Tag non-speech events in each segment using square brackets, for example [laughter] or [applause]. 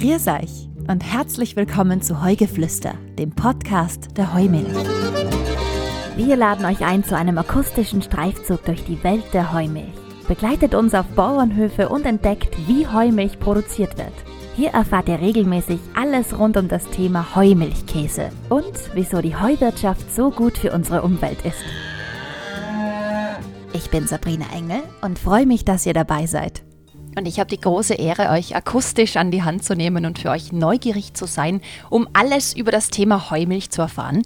Grüß euch und herzlich willkommen zu Heugeflüster, dem Podcast der Heumilch. Wir laden euch ein zu einem akustischen Streifzug durch die Welt der Heumilch. Begleitet uns auf Bauernhöfe und entdeckt, wie Heumilch produziert wird. Hier erfahrt ihr regelmäßig alles rund um das Thema Heumilchkäse und wieso die Heuwirtschaft so gut für unsere Umwelt ist. Ich bin Sabrina Engel und freue mich, dass ihr dabei seid. Und ich habe die große Ehre, euch akustisch an die Hand zu nehmen und für euch neugierig zu sein, um alles über das Thema Heumilch zu erfahren.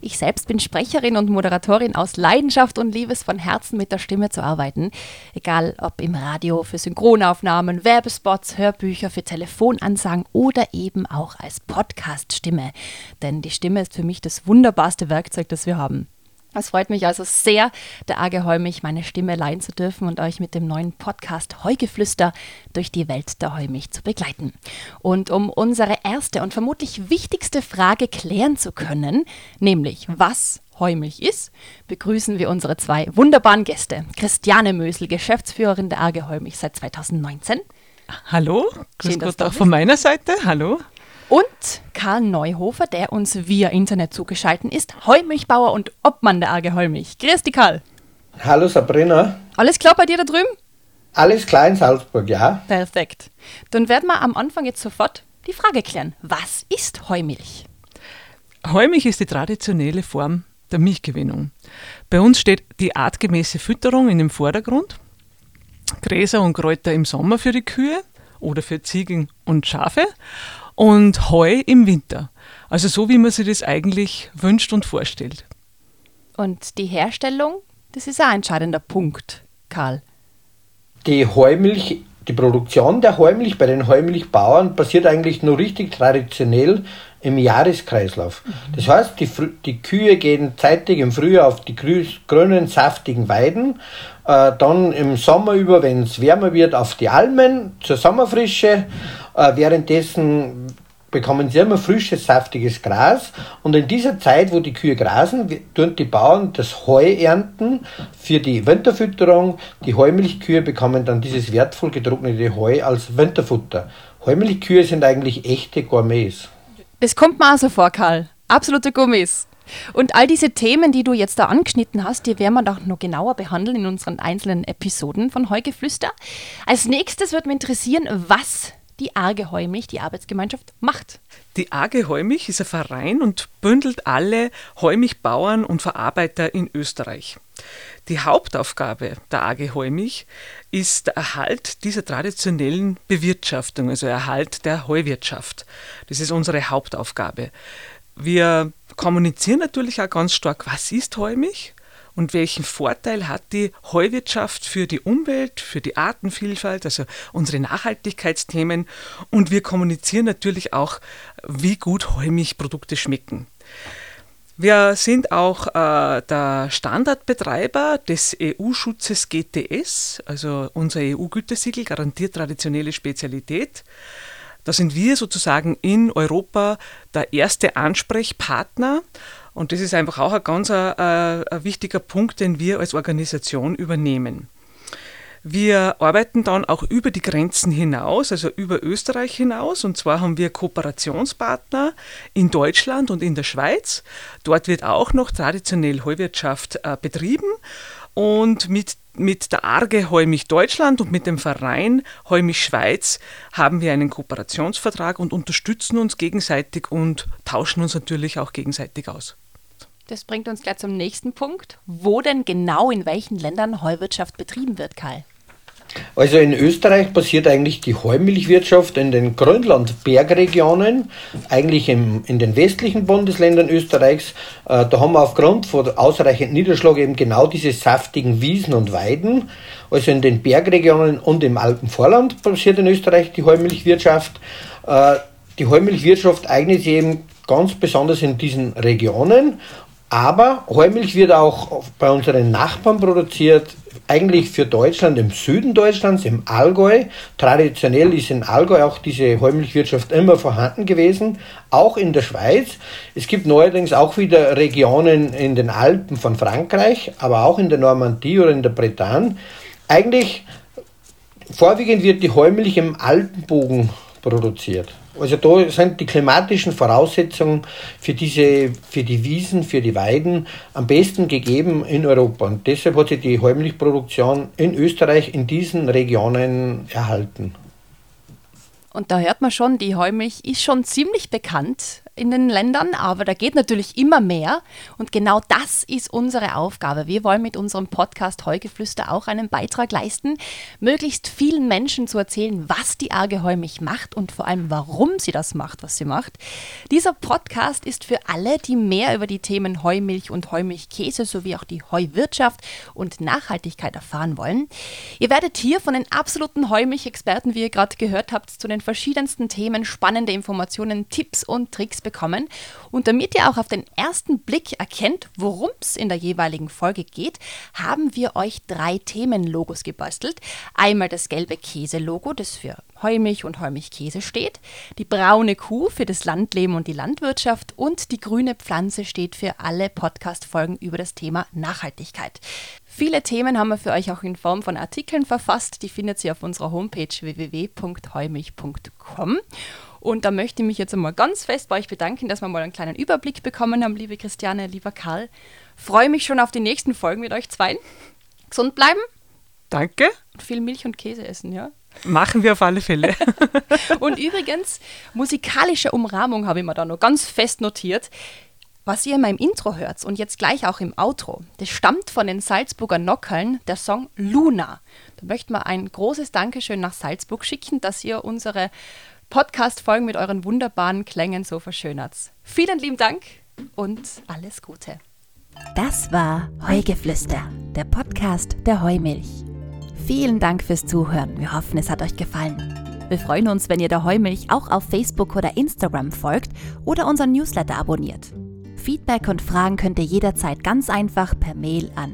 Ich selbst bin Sprecherin und Moderatorin aus Leidenschaft und liebe es von Herzen mit der Stimme zu arbeiten. Egal ob im Radio für Synchronaufnahmen, Werbespots, Hörbücher für Telefonansagen oder eben auch als Podcast-Stimme. Denn die Stimme ist für mich das wunderbarste Werkzeug, das wir haben. Es freut mich also sehr, der Age Heumich meine Stimme leihen zu dürfen und euch mit dem neuen Podcast Heugeflüster durch die Welt der Heumich zu begleiten. Und um unsere erste und vermutlich wichtigste Frage klären zu können, nämlich was Heumilch ist, begrüßen wir unsere zwei wunderbaren Gäste. Christiane Mösel, Geschäftsführerin der AG Heumich seit 2019. Hallo, grüß Gott auch von meiner Seite. Hallo. Und Karl Neuhofer, der uns via Internet zugeschaltet ist, Heumilchbauer und Obmann der AG Heumilch. Grüß dich, Karl. Hallo Sabrina. Alles klar bei dir da drüben? Alles klar in Salzburg, ja. Perfekt. Dann werden wir am Anfang jetzt sofort die Frage klären. Was ist Heumilch? Heumilch ist die traditionelle Form der Milchgewinnung. Bei uns steht die artgemäße Fütterung in dem Vordergrund. Gräser und Kräuter im Sommer für die Kühe oder für Ziegen und Schafe und Heu im Winter. Also so, wie man sich das eigentlich wünscht und vorstellt. Und die Herstellung, das ist ein entscheidender Punkt, Karl. Die Heumilch, die Produktion der Heumilch bei den Heumilchbauern passiert eigentlich nur richtig traditionell im Jahreskreislauf. Mhm. Das heißt, die, die, Kühe gehen zeitig im Frühjahr auf die grünen, saftigen Weiden, äh, dann im Sommer über, wenn es wärmer wird, auf die Almen zur Sommerfrische äh, währenddessen bekommen sie immer frisches, saftiges Gras und in dieser Zeit, wo die Kühe grasen, tun die Bauern das Heu ernten für die Winterfütterung. Die Heumilchkühe bekommen dann dieses wertvoll getrocknete Heu als Winterfutter. Heumilchkühe sind eigentlich echte Gourmets. Das kommt mir auch so vor, Karl. Absolute Gourmets. Und all diese Themen, die du jetzt da angeschnitten hast, die werden wir doch noch genauer behandeln in unseren einzelnen Episoden von Heugeflüster. Als nächstes würde mich interessieren, was die Arge Heumich, die Arbeitsgemeinschaft, macht. Die Arge Heumich ist ein Verein und bündelt alle Heumich-Bauern und Verarbeiter in Österreich. Die Hauptaufgabe der AG Heumich ist der Erhalt dieser traditionellen Bewirtschaftung, also Erhalt der Heuwirtschaft. Das ist unsere Hauptaufgabe. Wir kommunizieren natürlich auch ganz stark, was ist Heumich und welchen Vorteil hat die Heuwirtschaft für die Umwelt, für die Artenvielfalt, also unsere Nachhaltigkeitsthemen. Und wir kommunizieren natürlich auch, wie gut Heumilchprodukte schmecken. Wir sind auch äh, der Standardbetreiber des EU-Schutzes GTS, also unser EU-Gütesiegel garantiert traditionelle Spezialität. Da sind wir sozusagen in Europa der erste Ansprechpartner und das ist einfach auch ein ganz äh, ein wichtiger Punkt, den wir als Organisation übernehmen. Wir arbeiten dann auch über die Grenzen hinaus, also über Österreich hinaus. Und zwar haben wir Kooperationspartner in Deutschland und in der Schweiz. Dort wird auch noch traditionell Heuwirtschaft äh, betrieben. Und mit, mit der Arge Heumich Deutschland und mit dem Verein Heumich Schweiz haben wir einen Kooperationsvertrag und unterstützen uns gegenseitig und tauschen uns natürlich auch gegenseitig aus. Das bringt uns gleich zum nächsten Punkt. Wo denn genau in welchen Ländern Heuwirtschaft betrieben wird, Kai? Also in Österreich passiert eigentlich die Heumilchwirtschaft in den Grönland-Bergregionen, eigentlich im, in den westlichen Bundesländern Österreichs. Äh, da haben wir aufgrund von ausreichend Niederschlag eben genau diese saftigen Wiesen und Weiden. Also in den Bergregionen und im Alpenvorland passiert in Österreich die Heumilchwirtschaft. Äh, die Heumilchwirtschaft eignet sich eben ganz besonders in diesen Regionen aber Heumilch wird auch bei unseren Nachbarn produziert, eigentlich für Deutschland im Süden Deutschlands, im Allgäu. Traditionell ist in Allgäu auch diese Heumilchwirtschaft immer vorhanden gewesen, auch in der Schweiz. Es gibt neuerdings auch wieder Regionen in den Alpen von Frankreich, aber auch in der Normandie oder in der Bretagne. Eigentlich vorwiegend wird die Heumilch im Alpenbogen produziert. Also da sind die klimatischen Voraussetzungen für diese, für die Wiesen, für die Weiden am besten gegeben in Europa. Und deshalb hat sich die Heumilchproduktion in Österreich in diesen Regionen erhalten. Und da hört man schon, die Heumilch ist schon ziemlich bekannt in den Ländern, aber da geht natürlich immer mehr. Und genau das ist unsere Aufgabe. Wir wollen mit unserem Podcast Heugeflüster auch einen Beitrag leisten, möglichst vielen Menschen zu erzählen, was die Arge Heumilch macht und vor allem, warum sie das macht, was sie macht. Dieser Podcast ist für alle, die mehr über die Themen Heumilch und Heumilchkäse sowie auch die Heuwirtschaft und Nachhaltigkeit erfahren wollen. Ihr werdet hier von den absoluten Heumilch-Experten, wie ihr gerade gehört habt, zu den verschiedensten Themen spannende Informationen, Tipps und Tricks bekommen. Und damit ihr auch auf den ersten Blick erkennt, worum es in der jeweiligen Folge geht, haben wir euch drei Themenlogos gebastelt. Einmal das gelbe Käse-Logo, das für Heumilch und Heumilchkäse steht, die braune Kuh für das Landleben und die Landwirtschaft und die grüne Pflanze steht für alle Podcast-Folgen über das Thema Nachhaltigkeit. Viele Themen haben wir für euch auch in Form von Artikeln verfasst. Die findet ihr auf unserer Homepage www.heumilch.com. Und da möchte ich mich jetzt einmal ganz fest bei euch bedanken, dass wir mal einen kleinen Überblick bekommen haben, liebe Christiane, lieber Karl. Freue mich schon auf die nächsten Folgen mit euch zwei. Gesund bleiben. Danke. Und viel Milch und Käse essen, ja? Machen wir auf alle Fälle. [laughs] und übrigens, musikalische Umrahmung habe ich mir da noch ganz fest notiert. Was ihr in meinem Intro hört und jetzt gleich auch im Outro, das stammt von den Salzburger Nockeln, der Song Luna. Da möchten wir ein großes Dankeschön nach Salzburg schicken, dass ihr unsere Podcast-Folgen mit euren wunderbaren Klängen so verschönert. Vielen lieben Dank und alles Gute. Das war Heugeflüster, der Podcast der Heumilch. Vielen Dank fürs Zuhören. Wir hoffen, es hat euch gefallen. Wir freuen uns, wenn ihr der Heumilch auch auf Facebook oder Instagram folgt oder unseren Newsletter abonniert. Feedback und Fragen könnt ihr jederzeit ganz einfach per Mail an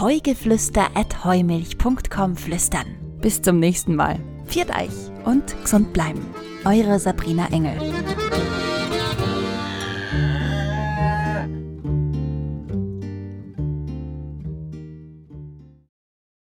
heugeflüster.heumilch.com flüstern. Bis zum nächsten Mal. Viert euch und gesund bleiben. Eure Sabrina Engel.